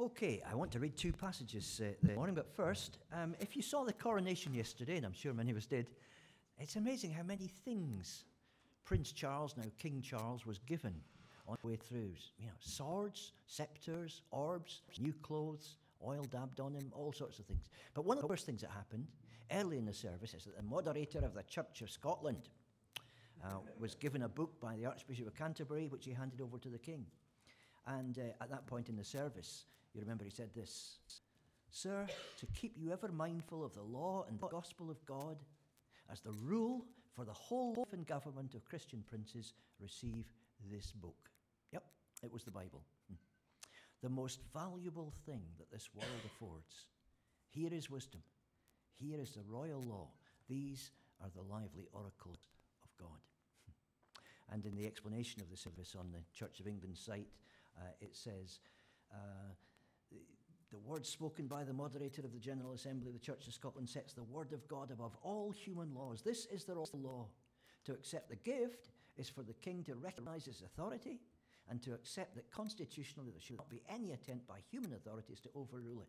Okay, I want to read two passages uh, this morning, but first, um, if you saw the coronation yesterday, and I'm sure many of us did, it's amazing how many things Prince Charles, now King Charles, was given on the way through. You know, swords, scepters, orbs, new clothes, oil dabbed on him, all sorts of things. But one of the worst things that happened early in the service is that the moderator of the Church of Scotland uh, was given a book by the Archbishop of Canterbury, which he handed over to the king. And uh, at that point in the service, you remember he said this Sir, to keep you ever mindful of the law and the gospel of God, as the rule for the whole life and government of Christian princes, receive this book. Yep, it was the Bible. Hmm. The most valuable thing that this world affords. Here is wisdom. Here is the royal law. These are the lively oracles of God. Hmm. And in the explanation of the service on the Church of England site, uh, it says, uh, the, word spoken by the moderator of the General Assembly of the Church of Scotland sets the word of God above all human laws. This is the law. To accept the gift is for the king to recognize his authority and to accept that constitutionally there should not be any attempt by human authorities to overrule it.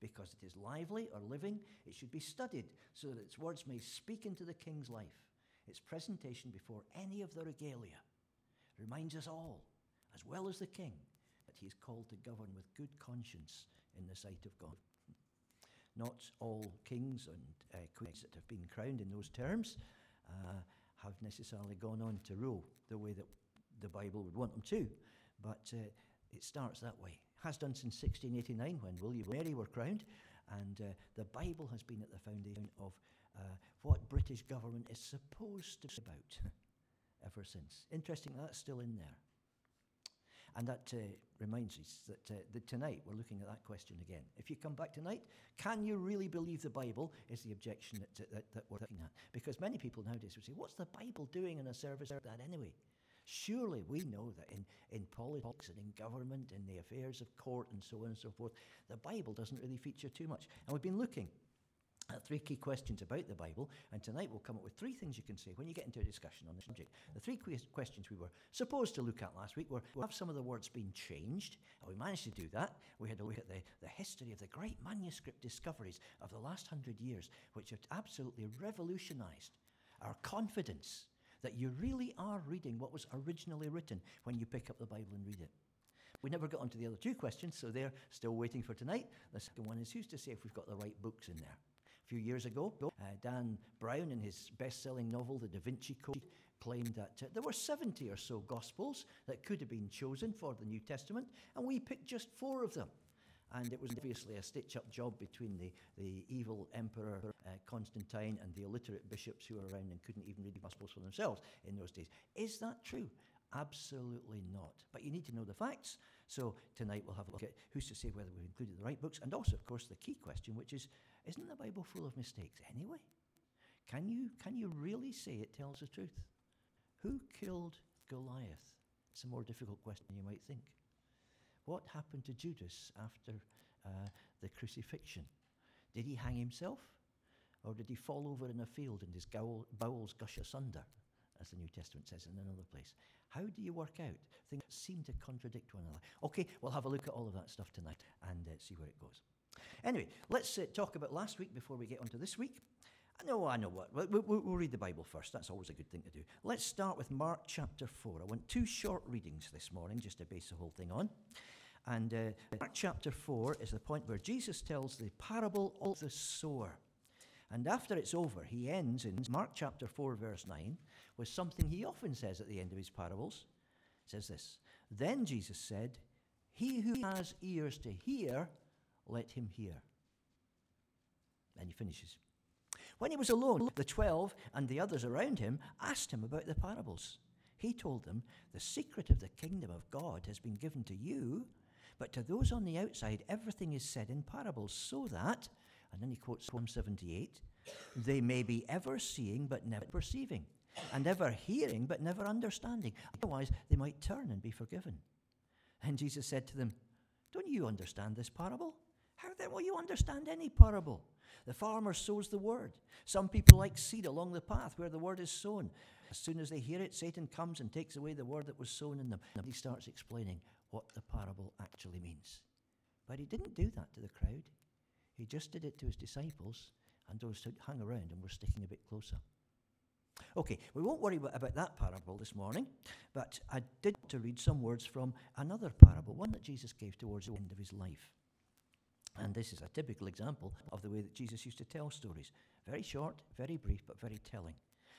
Because it is lively or living, it should be studied so that its words may speak into the king's life. Its presentation before any of the regalia reminds us all, as well as the king, that he is called to govern with good conscience in the sight of God. Not all kings and uh, queens that have been crowned in those terms uh, have necessarily gone on to rule the way that the Bible would want them to, but uh, it starts that way. Has done since 1689 when William and Mary were crowned, and uh, the Bible has been at the foundation of uh, what British government is supposed to be about ever since. Interesting, that's still in there. And that uh, reminds us that, uh, that tonight we're looking at that question again. If you come back tonight, can you really believe the Bible? Is the objection that, that, that we're looking at. Because many people nowadays would say, What's the Bible doing in a service like that anyway? Surely we know that in, in politics and in government, in the affairs of court and so on and so forth, the Bible doesn't really feature too much. And we've been looking uh, three key questions about the Bible, and tonight we'll come up with three things you can say when you get into a discussion on the subject. The three que- questions we were supposed to look at last week were have some of the words been changed? We managed to do that. We had a look at the, the history of the great manuscript discoveries of the last hundred years, which have absolutely revolutionized our confidence that you really are reading what was originally written when you pick up the Bible and read it. We never got onto the other two questions, so they're still waiting for tonight. The second one is who's to say if we've got the right books in there? Few years ago, uh, Dan Brown, in his best selling novel, The Da Vinci Code, claimed that uh, there were 70 or so Gospels that could have been chosen for the New Testament, and we picked just four of them. And it was obviously a stitch up job between the, the evil emperor uh, Constantine and the illiterate bishops who were around and couldn't even read the Gospels for themselves in those days. Is that true? Absolutely not. But you need to know the facts. So tonight we'll have a look at who's to say whether we've included the right books, and also, of course, the key question, which is isn't the Bible full of mistakes anyway? Can you, can you really say it tells the truth? Who killed Goliath? It's a more difficult question you might think. What happened to Judas after uh, the crucifixion? Did he hang himself? Or did he fall over in a field and his bowels gush asunder, as the New Testament says in another place? How do you work out things that seem to contradict one another? Okay, we'll have a look at all of that stuff tonight and uh, see where it goes. Anyway, let's uh, talk about last week before we get on to this week. I know, I know what. We'll, we'll, we'll, read the Bible first. That's always a good thing to do. Let's start with Mark chapter 4. I want two short readings this morning just to base the whole thing on. And uh, Mark chapter 4 is the point where Jesus tells the parable of the sower. And after it's over, he ends in Mark chapter 4, verse 9, with something he often says at the end of his parables. It says this Then Jesus said, He who has ears to hear, let him hear. And he finishes. When he was alone, the twelve and the others around him asked him about the parables. He told them, The secret of the kingdom of God has been given to you but to those on the outside, everything is said in parables, so that, and then he quotes Psalm 78, they may be ever seeing but never perceiving, and ever hearing but never understanding. Otherwise, they might turn and be forgiven. And Jesus said to them, Don't you understand this parable? How then will you understand any parable? The farmer sows the word. Some people like seed along the path where the word is sown. As soon as they hear it, Satan comes and takes away the word that was sown in them. And he starts explaining what the parable actually means. But he didn't do that to the crowd. He just did it to his disciples and those who hung around and were sticking a bit closer. Okay, we won't worry about that parable this morning, but I did want to read some words from another parable, one that Jesus gave towards the end of his life. And this is a typical example of the way that Jesus used to tell stories. Very short, very brief, but very telling.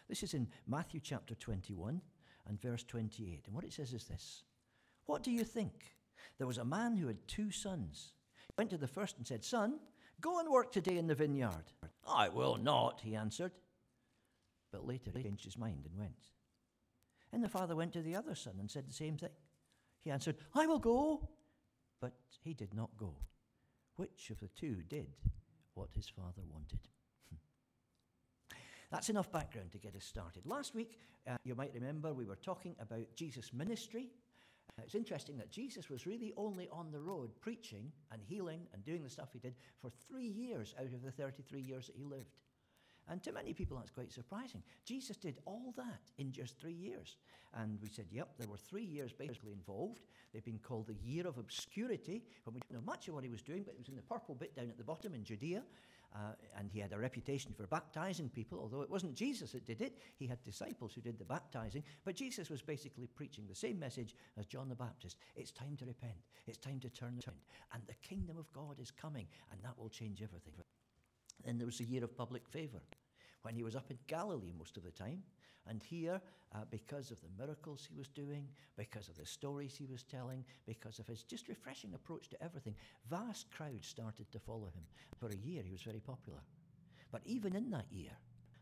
This is in Matthew chapter 21 and verse 28. And what it says is this What do you think? There was a man who had two sons. He went to the first and said, Son, go and work today in the vineyard. I will not, he answered. But later he changed his mind and went. And the father went to the other son and said the same thing. He answered, I will go. But he did not go. Which of the two did what his father wanted? That's enough background to get us started. Last week, uh, you might remember, we were talking about Jesus' ministry. Uh, it's interesting that Jesus was really only on the road preaching and healing and doing the stuff he did for three years out of the 33 years that he lived. And to many people, that's quite surprising. Jesus did all that in just three years. And we said, yep, there were three years basically involved. They've been called the year of obscurity, when we don't know much of what he was doing, but it was in the purple bit down at the bottom in Judea. Uh, and he had a reputation for baptizing people, although it wasn't Jesus that did it. He had disciples who did the baptizing. But Jesus was basically preaching the same message as John the Baptist. It's time to repent. It's time to turn around. And the kingdom of God is coming, and that will change everything. Then there was a year of public favor when he was up in Galilee most of the time. And here, uh, because of the miracles he was doing, because of the stories he was telling, because of his just refreshing approach to everything, vast crowds started to follow him. For a year, he was very popular. But even in that year,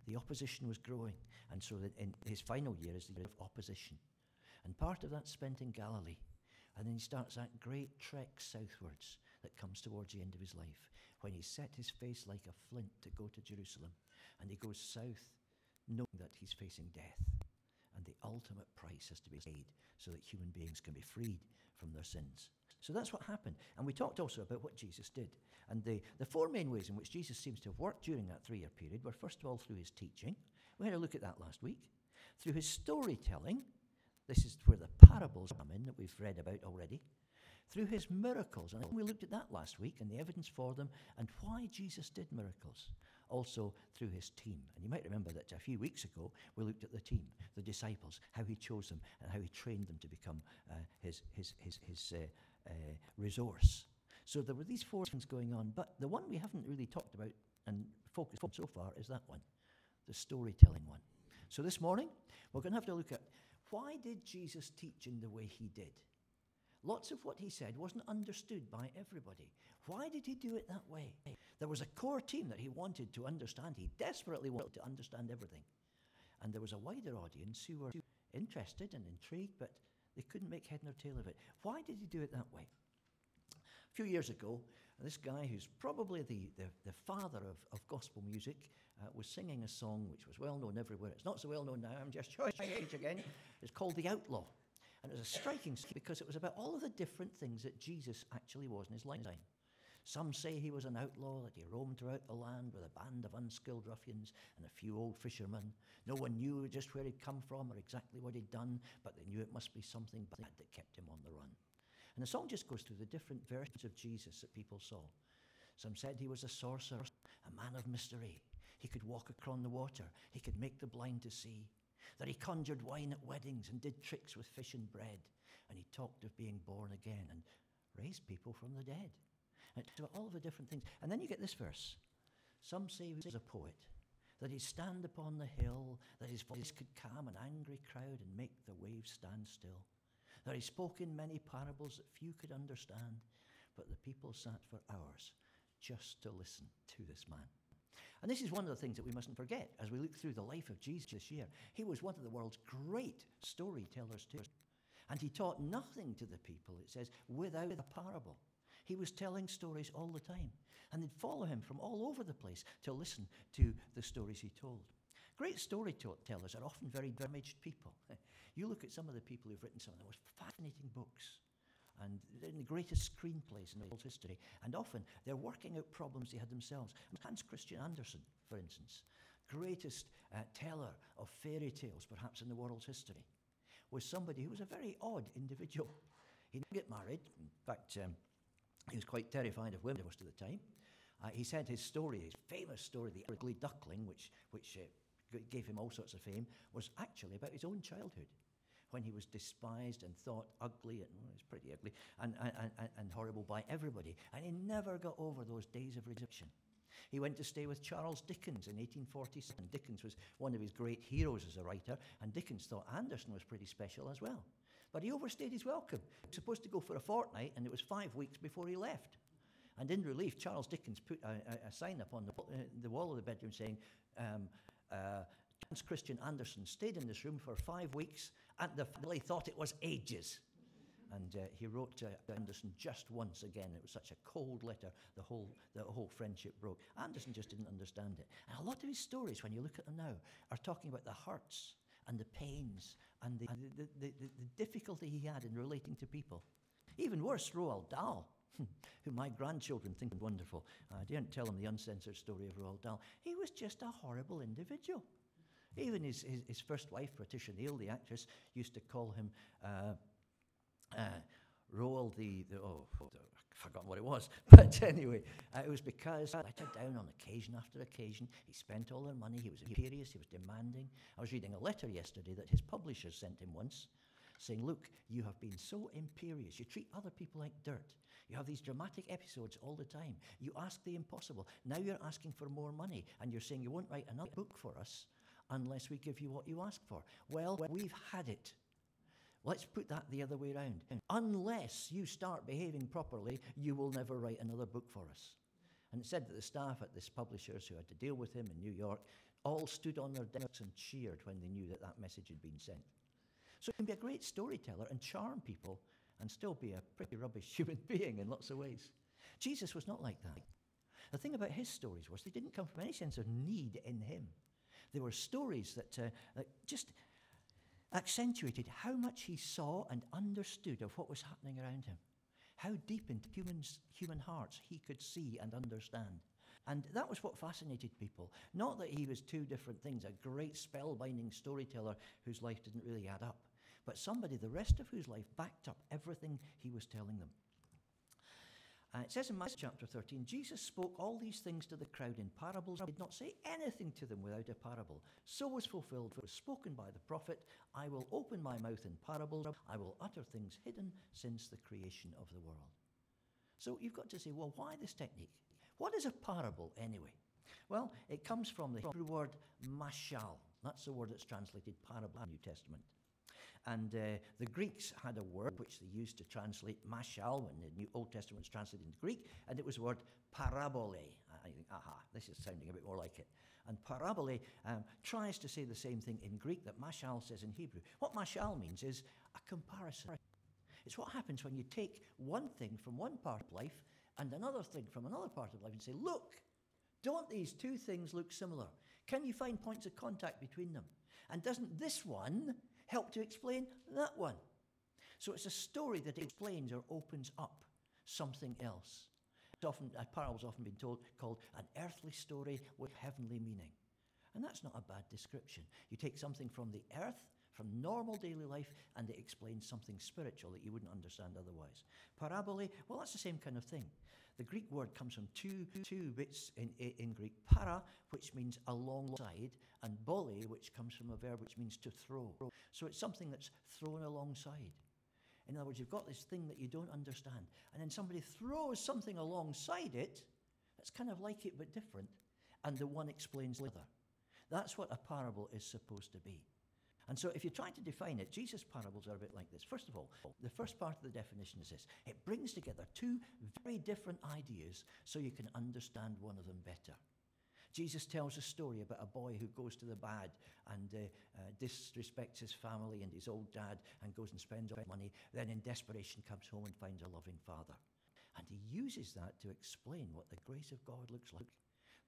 the opposition was growing. And so in his final year is the year of opposition. And part of that spent in Galilee. And then he starts that great trek southwards that comes towards the end of his life when he set his face like a flint to go to Jerusalem. And he goes south knowing that he's facing death. And the ultimate price has to be paid so that human beings can be freed from their sins. So that's what happened. And we talked also about what Jesus did. And the, the four main ways in which Jesus seems to have worked during that three year period were first of all through his teaching. We had a look at that last week. Through his storytelling. This is where the parables come in that we've read about already. Through his miracles. And we looked at that last week and the evidence for them and why Jesus did miracles also through his team. And you might remember that a few weeks ago we looked at the team, the disciples, how he chose them and how he trained them to become uh, his, his, his, his uh, uh, resource. So there were these four things going on, but the one we haven't really talked about and focused on so far is that one, the storytelling one. So this morning we're going to have to look at why did Jesus teach in the way he did? Lots of what he said wasn't understood by everybody. Why did he do it that way? There was a core team that he wanted to understand. He desperately wanted to understand everything. And there was a wider audience who were interested and intrigued, but they couldn't make head nor tail of it. Why did he do it that way? A few years ago, this guy, who's probably the, the, the father of, of gospel music, uh, was singing a song which was well known everywhere. It's not so well known now, I'm just showing my age again. It's called The Outlaw. And it was a striking story because it was about all of the different things that Jesus actually was in his lifetime. Some say he was an outlaw, that he roamed throughout the land with a band of unskilled ruffians and a few old fishermen. No one knew just where he'd come from or exactly what he'd done, but they knew it must be something bad that kept him on the run. And the song just goes through the different versions of Jesus that people saw. Some said he was a sorcerer, a man of mystery. He could walk across the water, he could make the blind to see. That he conjured wine at weddings and did tricks with fish and bread. And he talked of being born again and raised people from the dead. To all the different things. And then you get this verse. Some say he was a poet, that he'd stand upon the hill, that his voice could calm an angry crowd and make the waves stand still. That he spoke in many parables that few could understand, but the people sat for hours just to listen to this man. And this is one of the things that we mustn't forget as we look through the life of Jesus this year. He was one of the world's great storytellers, too. And he taught nothing to the people, it says, without a parable. He was telling stories all the time. And they'd follow him from all over the place to listen to the stories he told. Great storytellers are often very damaged people. you look at some of the people who've written some of the most fascinating books and they're in the greatest screenplays in the world's history. And often they're working out problems they had themselves. Hans Christian Andersen, for instance, greatest uh, teller of fairy tales perhaps in the world's history, was somebody who was a very odd individual. He didn't get married. In fact, um, He was quite terrified of women most of the time. Uh, he said his story, his famous story, the ugly duckling, which, which uh, gave him all sorts of fame, was actually about his own childhood when he was despised and thought ugly, and well, he's pretty ugly, and, and, and, and horrible by everybody. And he never got over those days of rejection. He went to stay with Charles Dickens in 1847. Dickens was one of his great heroes as a writer, and Dickens thought Andersen was pretty special as well. But he overstayed his welcome. He was supposed to go for a fortnight, and it was five weeks before he left. And in relief, Charles Dickens put a, a, a sign up on the, uh, the, wall of the bedroom saying, um, uh, Christian Andersen stayed in this room for five weeks, and the family thought it was ages. And uh, he wrote to Andersen just once again. It was such a cold letter, the whole, the whole friendship broke. Andersen just didn't understand it. And a lot of his stories, when you look at them now, are talking about the hurts and the pains and the, the, the, the, the difficulty he had in relating to people. Even worse, Roald Dahl, who my grandchildren think wonderful. I didn't tell them the uncensored story of Roald Dahl. He was just a horrible individual. Even his, his, his first wife, Patricia Neal, the actress, used to call him uh, uh, Roald the, the oh, I forgot what it was. But anyway, uh, it was because I let her down on occasion after occasion. He spent all her money. He was imperious. He was demanding. I was reading a letter yesterday that his publishers sent him once saying, Look, you have been so imperious. You treat other people like dirt. You have these dramatic episodes all the time. You ask the impossible. Now you're asking for more money, and you're saying you won't write another book for us unless we give you what you ask for. Well, we've had it. Let's put that the other way around. Unless you start behaving properly, you will never write another book for us. And it said that the staff at this publishers who had to deal with him in New York all stood on their desks and cheered when they knew that that message had been sent. So you can be a great storyteller and charm people and still be a pretty rubbish human being in lots of ways. Jesus was not like that. The thing about his stories was they didn't come from any sense of need in him. They were stories that, uh, that just accentuated how much he saw and understood of what was happening around him, how deep into humans, human hearts he could see and understand. And that was what fascinated people. Not that he was two different things, a great spellbinding storyteller whose life didn't really add up, but somebody the rest of whose life backed up everything he was telling them. Uh, it says in Matthew chapter 13, Jesus spoke all these things to the crowd in parables. He did not say anything to them without a parable. So was fulfilled what was spoken by the prophet I will open my mouth in parables, I will utter things hidden since the creation of the world. So you've got to say, well, why this technique? What is a parable anyway? Well, it comes from the Hebrew word mashal. That's the word that's translated parable in the New Testament. And uh, the Greeks had a word which they used to translate mashal when the New Old Testament was translated into Greek, and it was the word parabole. I think, aha, this is sounding a bit more like it. And parabole um, tries to say the same thing in Greek that mashal says in Hebrew. What mashal means is a comparison. It's what happens when you take one thing from one part of life and another thing from another part of life and say, look, don't these two things look similar? Can you find points of contact between them? And doesn't this one help to explain that one. So it's a story that explains or opens up something else. It's often, a parable's often been told, called an earthly story with heavenly meaning. And that's not a bad description. You take something from the earth, from normal daily life, and it explains something spiritual that you wouldn't understand otherwise. Parabole, well, that's the same kind of thing. The Greek word comes from two, two bits in, in Greek para, which means alongside, and bole, which comes from a verb which means to throw. So it's something that's thrown alongside. In other words, you've got this thing that you don't understand, and then somebody throws something alongside it that's kind of like it but different, and the one explains the other. That's what a parable is supposed to be. And so, if you're trying to define it, Jesus' parables are a bit like this. First of all, the first part of the definition is this it brings together two very different ideas so you can understand one of them better. Jesus tells a story about a boy who goes to the bad and uh, uh, disrespects his family and his old dad and goes and spends all money, then in desperation comes home and finds a loving father. And he uses that to explain what the grace of God looks like,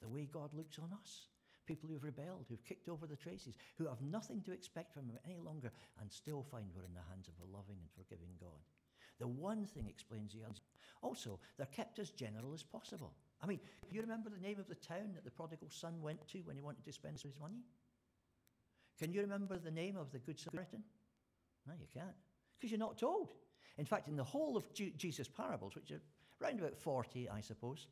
the way God looks on us people who've rebelled, who've kicked over the traces, who have nothing to expect from Him any longer, and still find we're in the hands of a loving and forgiving God. The one thing explains the other. Also, they're kept as general as possible. I mean, you remember the name of the town that the prodigal son went to when he wanted to spend his money? Can you remember the name of the Good Samaritan? No, you can't, because you're not told. In fact, in the whole of Jesus' parables, which are round about 40, I suppose.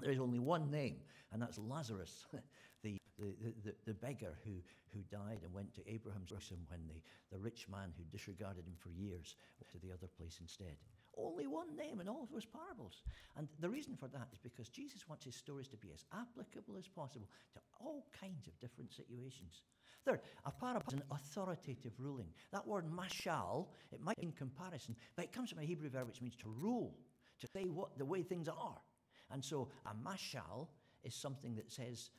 There is only one name, and that's Lazarus, the, the, the, the, beggar who, who died and went to Abraham's bosom when the, the rich man who disregarded him for years went to the other place instead. Only one name in all of those parables. And the reason for that is because Jesus wants his stories to be as applicable as possible to all kinds of different situations. Third, a parable is an authoritative ruling. That word mashal, it might be in comparison, but it comes from a Hebrew verb which means to rule, to say what the way things are. And so a mashal is something that says,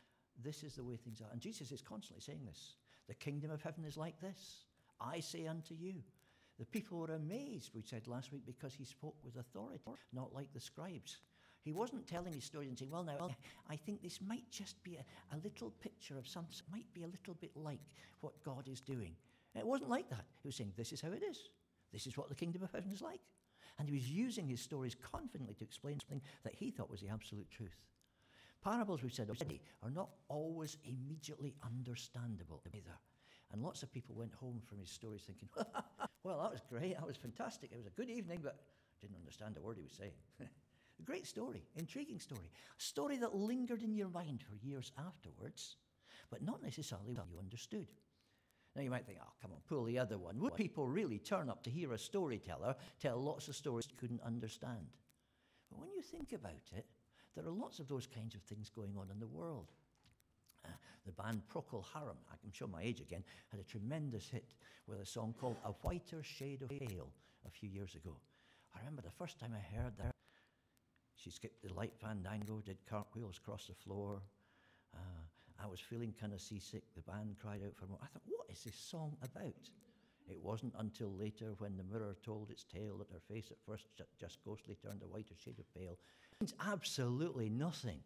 this is the way things are. And Jesus is constantly saying this. The kingdom of heaven is like this. I say unto you. The people were amazed, we said last week, because he spoke with authority, not like the scribes. He wasn't telling his story and saying, well, now, I think this might just be a, a little picture of something, might be a little bit like what God is doing. It wasn't like that. He was saying, this is how it is. This is what the kingdom of heaven is like. And he was using his stories confidently to explain something that he thought was the absolute truth. Parables, we've said already, are not always immediately understandable either. And lots of people went home from his stories thinking, well, that was great, that was fantastic, it was a good evening, but didn't understand a word he was saying. a great story, intriguing story, a story that lingered in your mind for years afterwards, but not necessarily what you understood. Now you might think, oh, come on, pull the other one. Would people really turn up to hear a storyteller tell lots of stories they couldn't understand? But when you think about it, there are lots of those kinds of things going on in the world. Uh, the band Procol Harum, I can show my age again, had a tremendous hit with a song called A Whiter Shade of Pale a few years ago. I remember the first time I heard that. She skipped the light fandango, did cartwheels across the floor. Uh, I was feeling kind of seasick. The band cried out for more. I thought, what is this song about? It wasn't until later when the mirror told its tale that her face at first just ghostly turned a whiter shade of pale. It means absolutely nothing.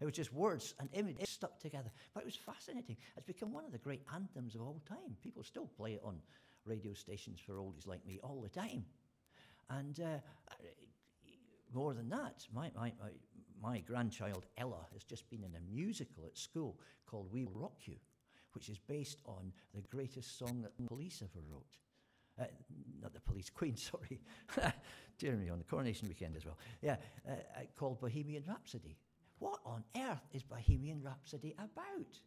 It was just words and images stuck together. But it was fascinating. It's become one of the great anthems of all time. People still play it on radio stations for oldies like me all the time. And uh, more than that, my, my, my, my grandchild Ella has just been in a musical at school called We Will Rock You, which is based on the greatest song that the police ever wrote. Uh, not the police queen, sorry. Jeremy on the coronation weekend as well. Yeah, uh, uh, called Bohemian Rhapsody. What on earth is Bohemian Rhapsody about?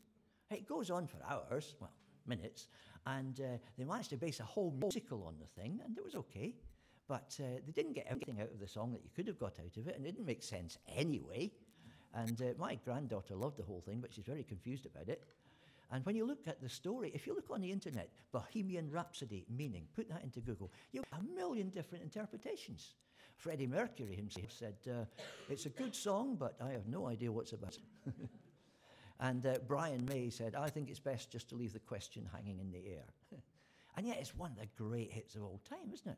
It goes on for hours, well, minutes, and uh, they managed to base a whole musical on the thing, and it was okay. But uh, they didn't get everything out of the song that you could have got out of it, and it didn't make sense anyway. And uh, my granddaughter loved the whole thing, but she's very confused about it. And when you look at the story, if you look on the internet, Bohemian Rhapsody meaning, put that into Google, you have a million different interpretations. Freddie Mercury himself said, uh, It's a good song, but I have no idea what's about. and uh, Brian May said, I think it's best just to leave the question hanging in the air. and yet, it's one of the great hits of all time, isn't it?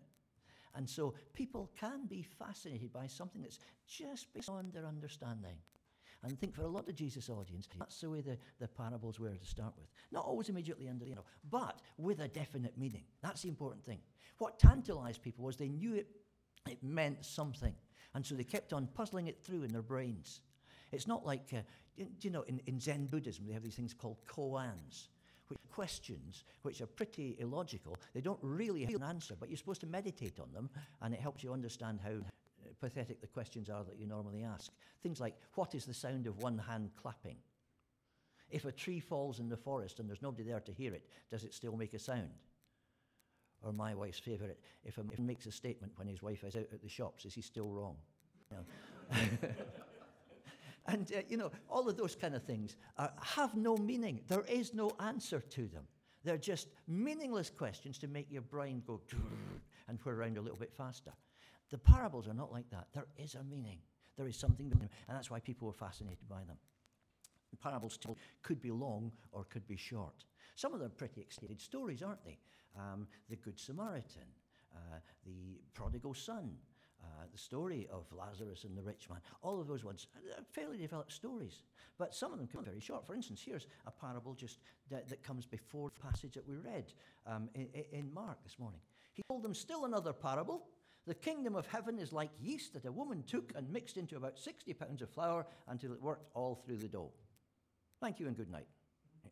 And so people can be fascinated by something that's just beyond their understanding. And I think for a lot of Jesus' audience, that's the way the, the parables were to start with. Not always immediately under, you know, but with a definite meaning. That's the important thing. What tantalized people was they knew it, it meant something. And so they kept on puzzling it through in their brains. It's not like, uh, you know, in, in Zen Buddhism, they have these things called koans which questions which are pretty illogical. They don't really have an answer, but you're supposed to meditate on them, and it helps you understand how uh, pathetic the questions are that you normally ask. Things like, what is the sound of one hand clapping? If a tree falls in the forest and there's nobody there to hear it, does it still make a sound? Or my wife's favourite, if a man makes a statement when his wife is out at the shops, is he still wrong? And, uh, you know, all of those kind of things are, have no meaning. There is no answer to them. They're just meaningless questions to make your brain go and whir around a little bit faster. The parables are not like that. There is a meaning. There is something, and that's why people were fascinated by them. The parables could be long or could be short. Some of them are pretty extended stories, aren't they? Um, the Good Samaritan, uh, the prodigal son, uh, the story of Lazarus and the rich man, all of those ones are fairly developed stories, but some of them come very short. For instance, here's a parable just that, that comes before the passage that we read um, in, in Mark this morning. He told them still another parable. The kingdom of heaven is like yeast that a woman took and mixed into about 60 pounds of flour until it worked all through the dough. Thank you and good night.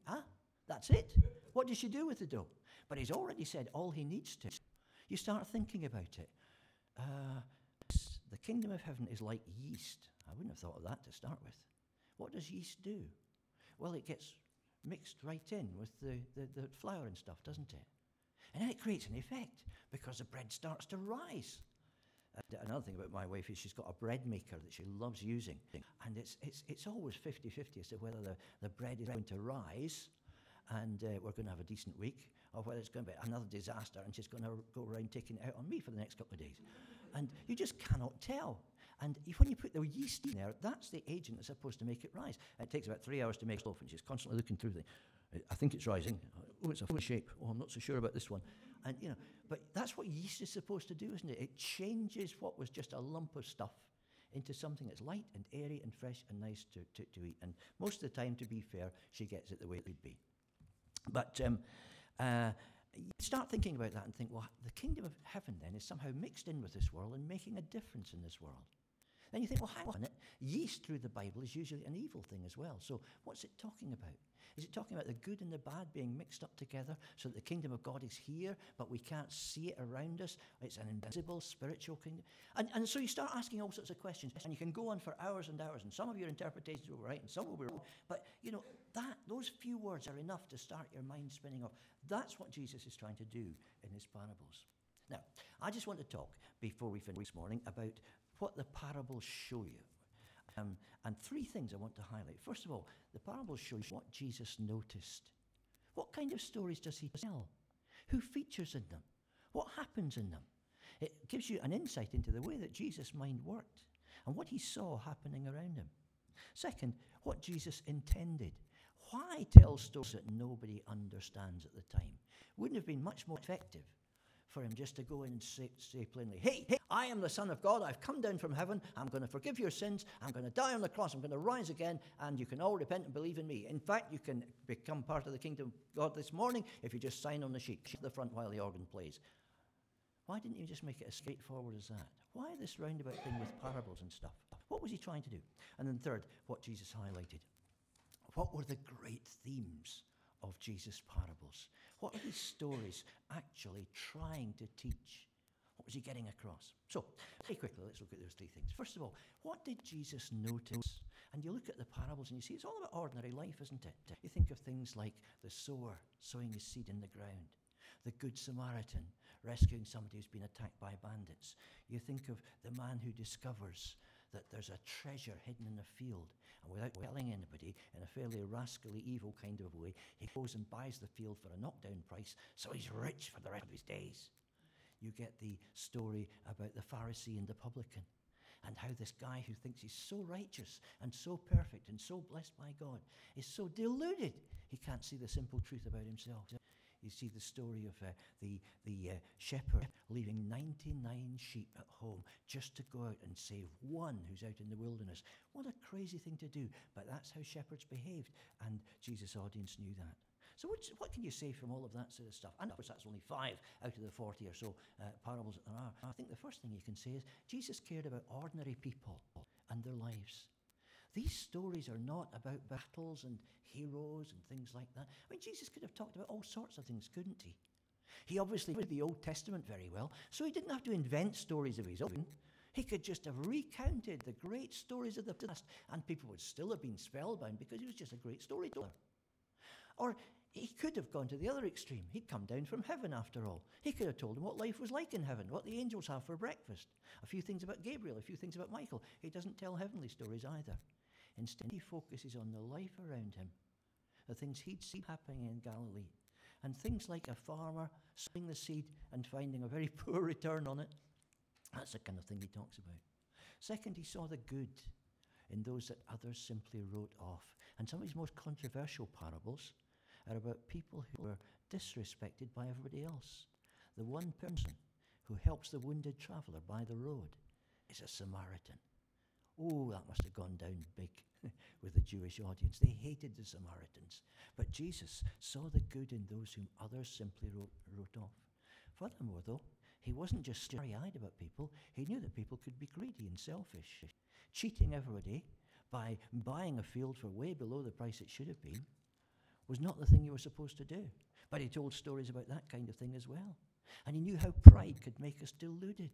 Ah, that's it. What does she do with the dough? But he's already said all he needs to. You start thinking about it. Uh, the kingdom of heaven is like yeast. I wouldn't have thought of that to start with. What does yeast do? Well, it gets mixed right in with the, the, the flour and stuff, doesn't it? And then it creates an effect because the bread starts to rise. Uh, another thing about my wife is she's got a bread maker that she loves using. And it's, it's, it's always 50 50 as to whether the, the bread is going to rise and uh, we're going to have a decent week, or whether it's going to be another disaster and she's going to go around taking it out on me for the next couple of days. And you just cannot tell. And when you put the yeast in there, that's the agent that's supposed to make it rise. And it takes about three hours to make loaf, and she's constantly looking through the. I think it's rising. Oh, it's a full shape. Oh, I'm not so sure about this one. And you know, but that's what yeast is supposed to do, isn't it? It changes what was just a lump of stuff into something that's light and airy and fresh and nice to, to, to eat. And most of the time, to be fair, she gets it the way it would be. But um, uh, start thinking about that and think, well, the kingdom of heaven then is somehow mixed in with this world and making a difference in this world. Then you think, well, hang on. Yeast through the Bible is usually an evil thing as well. So what's it talking about? Is it talking about the good and the bad being mixed up together so that the kingdom of God is here, but we can't see it around us? It's an invisible spiritual kingdom. And, and so you start asking all sorts of questions, and you can go on for hours and hours, and some of your interpretations will be right, and some will be wrong. But, you know, that those few words are enough to start your mind spinning off. That's what Jesus is trying to do in his parables. Now, I just want to talk before we finish this morning about what the parables show you. Um, and three things I want to highlight. First of all, the parables show you what Jesus noticed. What kind of stories does he tell? Who features in them? What happens in them? It gives you an insight into the way that Jesus' mind worked and what he saw happening around him. Second, what Jesus intended. Why tell stories that nobody understands at the time? Wouldn't have been much more effective for him just to go and say, say, plainly, hey, hey, I am the Son of God. I've come down from heaven. I'm going to forgive your sins. I'm going to die on the cross. I'm going to rise again, and you can all repent and believe in me. In fact, you can become part of the kingdom of God this morning if you just sign on the sheet at the front while the organ plays. Why didn't you just make it as straightforward as that? Why this roundabout thing with parables and stuff? What was he trying to do? And then, third, what Jesus highlighted. What were the great themes of Jesus' parables? What are these stories actually trying to teach? What was he getting across? So, very quickly, let's look at those three things. First of all, what did Jesus notice? And you look at the parables and you see it's all about ordinary life, isn't it? You think of things like the sower sowing his seed in the ground, the Good Samaritan rescuing somebody who's been attacked by bandits. You think of the man who discovers that there's a treasure hidden in a field. And without telling anybody, in a fairly rascally, evil kind of way, he goes and buys the field for a knockdown price, so he's rich for the rest of his days. You get the story about the Pharisee and the publican, and how this guy who thinks he's so righteous and so perfect and so blessed by God is so deluded he can't see the simple truth about himself. You see the story of uh, the, the uh, shepherd leaving 99 sheep at home just to go out and save one who's out in the wilderness. What a crazy thing to do, but that's how shepherds behaved, and Jesus' audience knew that. So, what can you say from all of that sort of stuff? And of course, that's only five out of the 40 or so uh, parables that there are. I think the first thing you can say is Jesus cared about ordinary people and their lives. These stories are not about battles and heroes and things like that. I mean, Jesus could have talked about all sorts of things, couldn't he? He obviously read the Old Testament very well, so he didn't have to invent stories of his own. He could just have recounted the great stories of the past, and people would still have been spellbound because he was just a great storyteller. Or he could have gone to the other extreme. He'd come down from heaven after all. He could have told them what life was like in heaven, what the angels have for breakfast, a few things about Gabriel, a few things about Michael. He doesn't tell heavenly stories either. Instead, he focuses on the life around him, the things he'd seen happening in Galilee, and things like a farmer sowing the seed and finding a very poor return on it. That's the kind of thing he talks about. Second, he saw the good in those that others simply wrote off. And some of his most controversial parables are about people who were disrespected by everybody else. The one person who helps the wounded traveller by the road is a Samaritan. Oh, that must have gone down big with the Jewish audience. They hated the Samaritans. But Jesus saw the good in those whom others simply wrote, wrote off. Furthermore, though, he wasn't just starry eyed about people, he knew that people could be greedy and selfish. Cheating everybody by buying a field for way below the price it should have been was not the thing you were supposed to do. But he told stories about that kind of thing as well. And he knew how pride could make us deluded.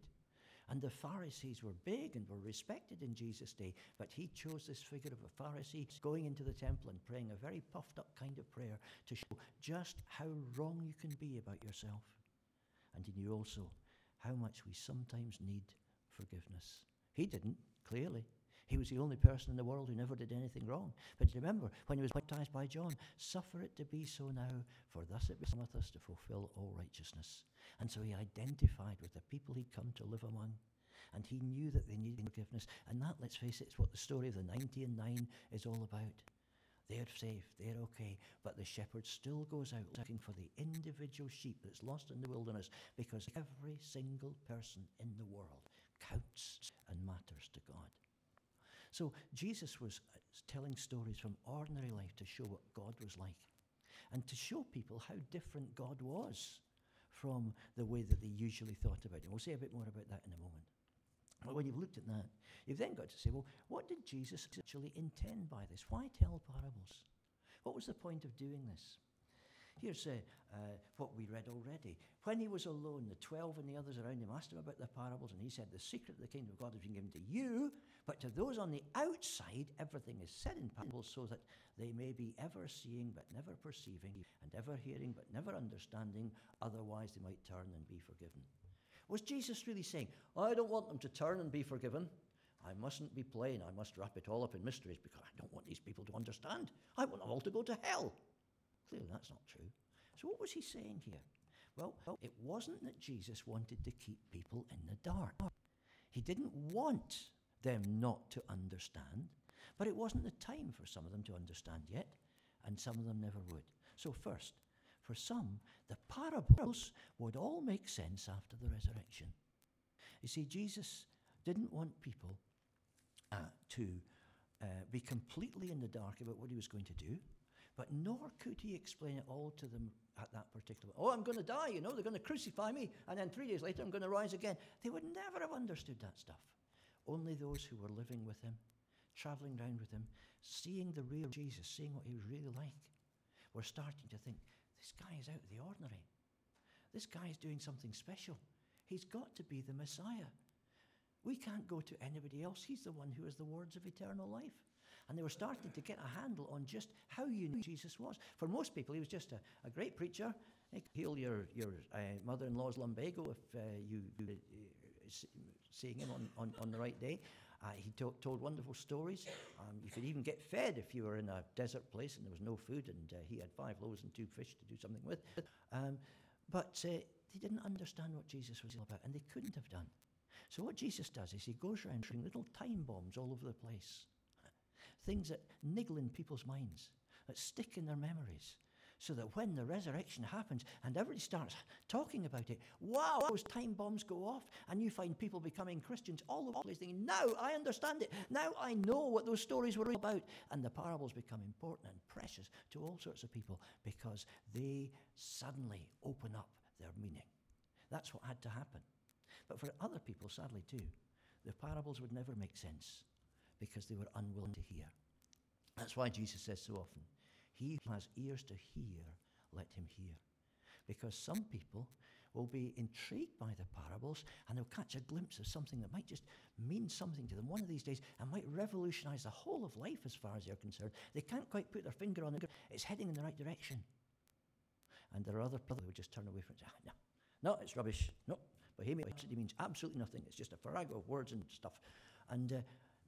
And the Pharisees were big and were respected in Jesus' day, but he chose this figure of a Pharisee going into the temple and praying a very puffed up kind of prayer to show just how wrong you can be about yourself. And he knew also how much we sometimes need forgiveness. He didn't, clearly. He was the only person in the world who never did anything wrong. But remember, when he was baptized by John, suffer it to be so now, for thus it becometh us to fulfill all righteousness. And so he identified with the people he'd come to live among. And he knew that they needed forgiveness. And that, let's face it, is what the story of the 90 and 9 is all about. They're safe, they're okay, but the shepherd still goes out looking for the individual sheep that's lost in the wilderness because every single person in the world counts and matters to God. So Jesus was uh, telling stories from ordinary life to show what God was like and to show people how different God was from the way that they usually thought about him. We'll say a bit more about that in a moment. But when you've looked at that, you've then got to say, well, what did Jesus actually intend by this? Why tell parables? What was the point of doing this? Here's uh, uh, what we read already. When he was alone, the twelve and the others around him asked him about the parables, and he said, The secret of the kingdom of God has been given to you, but to those on the outside, everything is said in parables so that they may be ever seeing but never perceiving, and ever hearing but never understanding, otherwise they might turn and be forgiven. Was Jesus really saying, I don't want them to turn and be forgiven? I mustn't be plain. I must wrap it all up in mysteries because I don't want these people to understand. I want them all to go to hell. Clearly, that's not true. So, what was he saying here? Well, it wasn't that Jesus wanted to keep people in the dark. He didn't want them not to understand, but it wasn't the time for some of them to understand yet, and some of them never would. So, first, for some, the parables would all make sense after the resurrection. You see, Jesus didn't want people uh, to uh, be completely in the dark about what he was going to do, but nor could he explain it all to them at that particular Oh, I'm going to die, you know, they're going to crucify me, and then three days later I'm going to rise again. They would never have understood that stuff. Only those who were living with him, traveling around with him, seeing the real Jesus, seeing what he was really like, were starting to think, this guy is out of the ordinary. This guy is doing something special. He's got to be the Messiah. We can't go to anybody else. He's the one who has the words of eternal life. And they were starting to get a handle on just how unique Jesus was. For most people, he was just a, a great preacher. He could heal your, your uh, mother in law's lumbago if uh, you uh, seeing him on, on, on the right day. Uh, he to- told wonderful stories. Um, you could even get fed if you were in a desert place and there was no food, and uh, he had five loaves and two fish to do something with. Um, but uh, they didn't understand what Jesus was all about, and they couldn't have done. So, what Jesus does is he goes around shooting little time bombs all over the place, things that niggle in people's minds, that stick in their memories, so that when the resurrection happens and everybody starts talking about it, wow, those time bombs go off, and you find people becoming Christians all over the place thinking, now I understand it. Now I know what those stories were about. And the parables become important and precious to all sorts of people because they suddenly open up their meaning. That's what had to happen. But for other people, sadly too, the parables would never make sense because they were unwilling to hear. That's why Jesus says so often, he who has ears to hear, let him hear. Because some people will be intrigued by the parables and they'll catch a glimpse of something that might just mean something to them one of these days and might revolutionize the whole of life as far as they're concerned. They can't quite put their finger on it, it's heading in the right direction. And there are other people who just turn away from it. Ah, no, no, it's rubbish. No, Bohemian Rhapsody means absolutely nothing. It's just a farrago of words and stuff. And uh,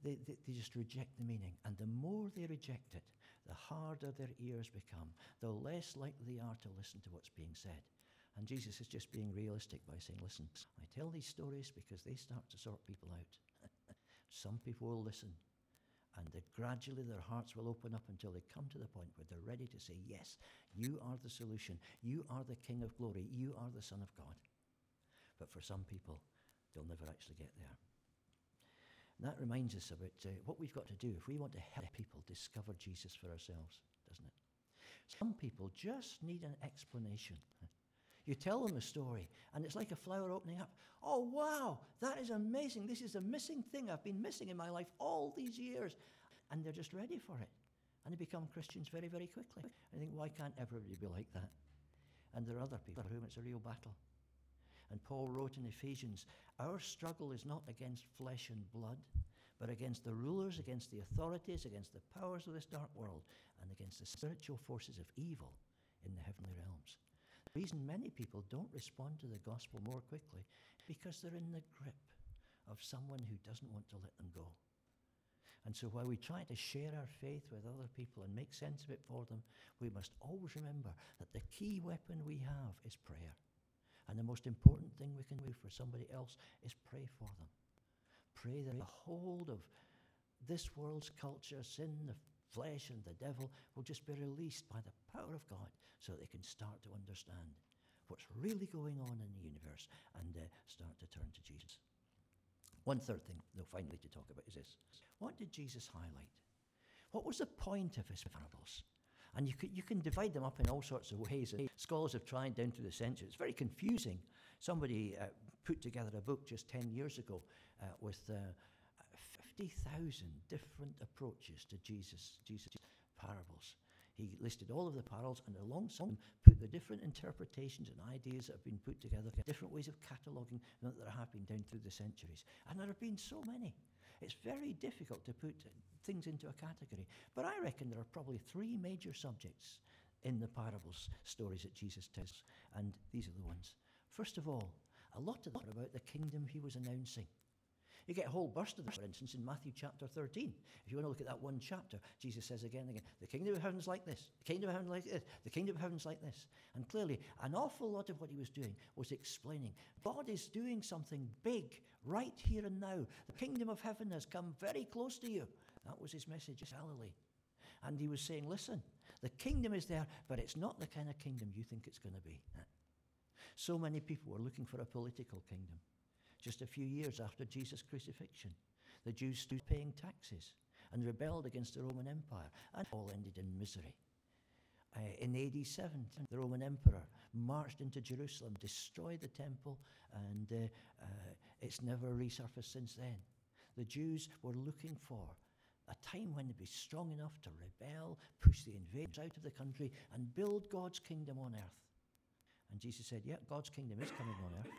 they, they, they just reject the meaning. And the more they reject it, the harder their ears become, the less likely they are to listen to what's being said. And Jesus is just being realistic by saying, listen, I tell these stories because they start to sort people out. Some people will listen, and gradually their hearts will open up until they come to the point where they're ready to say, Yes, you are the solution. You are the King of glory. You are the Son of God. But for some people, they'll never actually get there. That reminds us about uh, what we've got to do if we want to help people discover Jesus for ourselves, doesn't it? Some people just need an explanation. You tell them a story, and it's like a flower opening up. Oh, wow, that is amazing. This is a missing thing I've been missing in my life all these years. And they're just ready for it. And they become Christians very, very quickly. I think, why can't everybody be like that? And there are other people for whom it's a real battle. And Paul wrote in Ephesians, Our struggle is not against flesh and blood, but against the rulers, against the authorities, against the powers of this dark world, and against the spiritual forces of evil in the heavenly realms. The reason many people don't respond to the gospel more quickly is because they're in the grip of someone who doesn't want to let them go. And so while we try to share our faith with other people and make sense of it for them, we must always remember that the key weapon we have is prayer. And the most important thing we can do for somebody else is pray for them. Pray that the hold of this world's culture, sin, the flesh, and the devil will just be released by the power of God so they can start to understand what's really going on in the universe and uh, start to turn to Jesus. One third thing, though, finally, to talk about is this What did Jesus highlight? What was the point of his parables? And you can, you can divide them up in all sorts of ways. And scholars have tried down through the centuries. It's very confusing. Somebody uh, put together a book just 10 years ago uh, with uh, 50,000 different approaches to Jesus, Jesus' parables. He listed all of the parables and alongside them put the different interpretations and ideas that have been put together, different ways of cataloguing that there have been down through the centuries. And there have been so many. It's very difficult to put things into a category. But I reckon there are probably three major subjects in the parables stories that Jesus tells, and these are the ones. First of all, a lot of them are about the kingdom he was announcing. You get a whole burst of this, for instance, in Matthew chapter 13. If you want to look at that one chapter, Jesus says again and again, the kingdom of heaven's like this, the kingdom of heaven is like this, the kingdom of heaven's like this. And clearly, an awful lot of what he was doing was explaining God is doing something big right here and now. The kingdom of heaven has come very close to you. That was his message in Galilee. And he was saying, listen, the kingdom is there, but it's not the kind of kingdom you think it's going to be. So many people were looking for a political kingdom just a few years after Jesus' crucifixion. The Jews stood paying taxes and rebelled against the Roman Empire, and all ended in misery. Uh, in AD 7, the Roman Emperor marched into Jerusalem, destroyed the temple, and uh, uh, it's never resurfaced since then. The Jews were looking for a time when they'd be strong enough to rebel, push the invaders out of the country, and build God's kingdom on earth. And Jesus said, Yeah, God's kingdom is coming on earth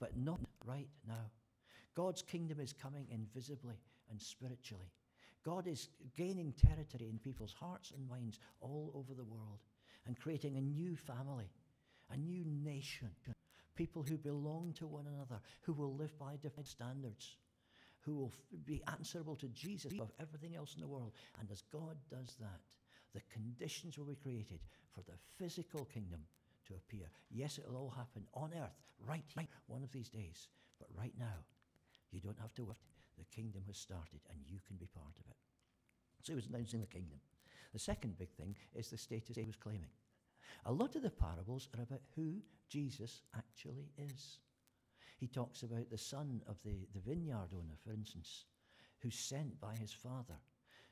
but not right now. God's kingdom is coming invisibly and spiritually. God is gaining territory in people's hearts and minds all over the world and creating a new family, a new nation, people who belong to one another, who will live by different standards, who will be answerable to Jesus above everything else in the world. And as God does that, the conditions will be created for the physical kingdom to appear. Yes, it'll all happen on earth, right here, one of these days. But right now, you don't have to wait. The kingdom has started, and you can be part of it. So he was announcing the kingdom. The second big thing is the status he was claiming. A lot of the parables are about who Jesus actually is. He talks about the son of the, the vineyard owner, for instance, who's sent by his father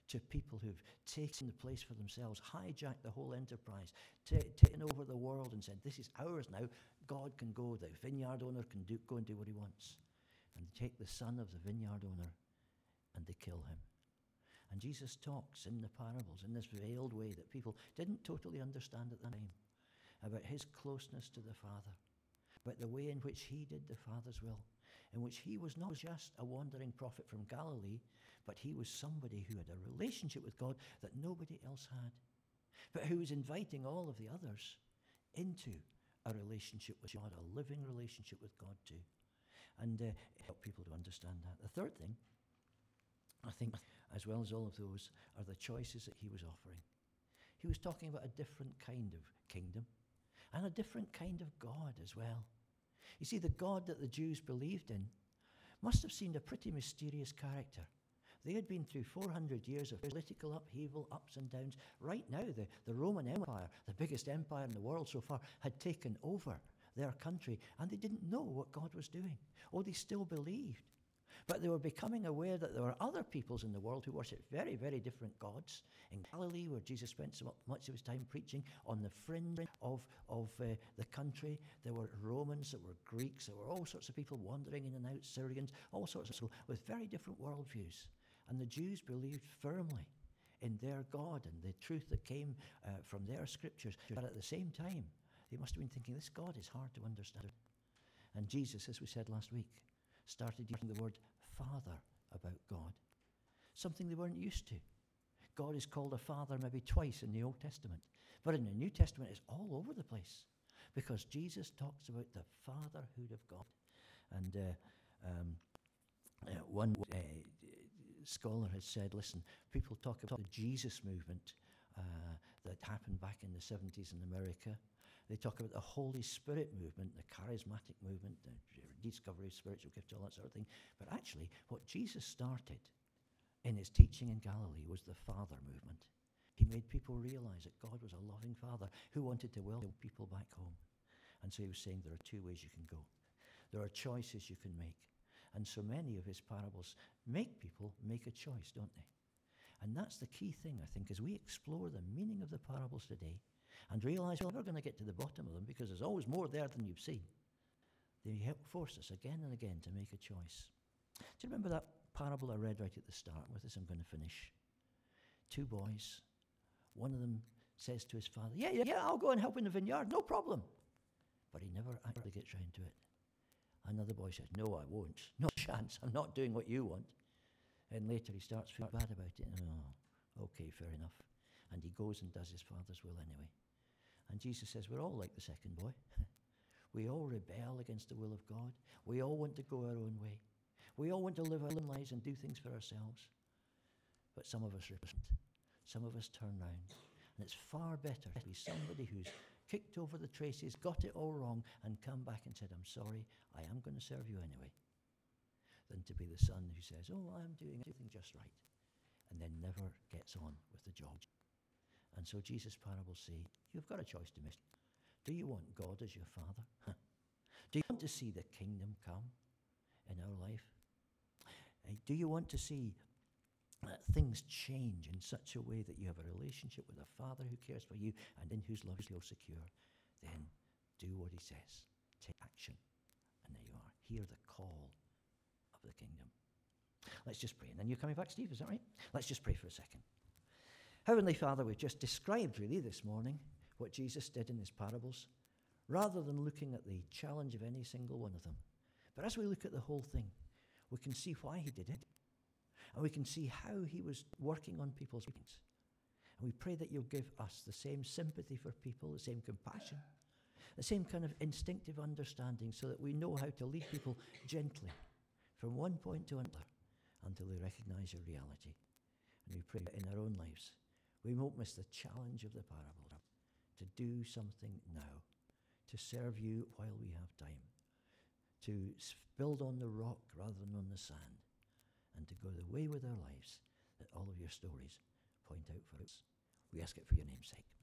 to people who've taken the place for themselves, hijacked the whole enterprise, t- taken over the world and said, This is ours now. God can go. The vineyard owner can do, go and do what he wants. And they take the son of the vineyard owner and they kill him. And Jesus talks in the parables in this veiled way that people didn't totally understand at the time about his closeness to the Father, but the way in which he did the Father's will, in which he was not just a wandering prophet from Galilee, but he was somebody who had a relationship with God that nobody else had, but who was inviting all of the others into a relationship with God, a living relationship with God too. And uh, help people to understand that. The third thing, I think, as well as all of those, are the choices that he was offering. He was talking about a different kind of kingdom and a different kind of God as well. You see, the God that the Jews believed in must have seemed a pretty mysterious character. They had been through 400 years of political upheaval, ups and downs. Right now, the, the Roman Empire, the biggest empire in the world so far, had taken over their country, and they didn't know what God was doing. Oh, they still believed. But they were becoming aware that there were other peoples in the world who worshipped very, very different gods. In Galilee, where Jesus spent so much of his time preaching, on the fringe of, of uh, the country, there were Romans, there were Greeks, there were all sorts of people wandering in and out, Syrians, all sorts of people with very different worldviews. And the Jews believed firmly in their God and the truth that came uh, from their scriptures. But at the same time, they must have been thinking, this God is hard to understand. And Jesus, as we said last week, started using the word Father about God, something they weren't used to. God is called a father maybe twice in the Old Testament, but in the New Testament it's all over the place because Jesus talks about the fatherhood of God. And uh, um, uh, one uh, scholar has said, listen, people talk about the Jesus movement uh, that happened back in the 70s in America. They talk about the Holy Spirit movement, the charismatic movement, the discovery of spiritual gifts, all that sort of thing. But actually, what Jesus started in his teaching in Galilee was the Father movement. He made people realize that God was a loving Father who wanted to welcome people back home. And so he was saying there are two ways you can go. There are choices you can make. And so many of his parables make people make a choice, don't they? And that's the key thing, I think, as we explore the meaning of the parables today and realize we're never going to get to the bottom of them because there's always more there than you've seen. They help force us again and again to make a choice. Do you remember that parable I read right at the start? With this, I'm going to finish. Two boys. One of them says to his father, Yeah, yeah, yeah, I'll go and help in the vineyard, no problem. But he never actually gets round to it. Another boy says, No, I won't. No chance. I'm not doing what you want. And later he starts feeling bad about it. Oh, okay, fair enough. And he goes and does his father's will anyway. And Jesus says, We're all like the second boy. we all rebel against the will of God. We all want to go our own way. We all want to live our own lives and do things for ourselves. But some of us repent. Some of us turn round. And it's far better to be somebody who's kicked over the traces, got it all wrong, and come back and said, I'm sorry, I am going to serve you anyway, than to be the son who says, Oh, I'm doing everything just right, and then never gets on with the job. And so Jesus' parables say, You've got a choice to make. Do you want God as your father? Do you want to see the kingdom come in our life? Uh, do you want to see uh, things change in such a way that you have a relationship with a father who cares for you and in whose love you're secure? Then do what he says. Take action. And there you are. Hear the call of the kingdom. Let's just pray. And then you're coming back, Steve, is that right? Let's just pray for a second. Heavenly Father, we've just described really this morning what Jesus did in his parables, rather than looking at the challenge of any single one of them. But as we look at the whole thing, we can see why he did it, and we can see how he was working on people's minds. And we pray that you'll give us the same sympathy for people, the same compassion, the same kind of instinctive understanding, so that we know how to lead people gently from one point to another until they recognize your reality. And we pray in our own lives we won't miss the challenge of the parable to do something now, to serve you while we have time, to build on the rock rather than on the sand, and to go the way with our lives that all of your stories point out for us. We ask it for your name's sake.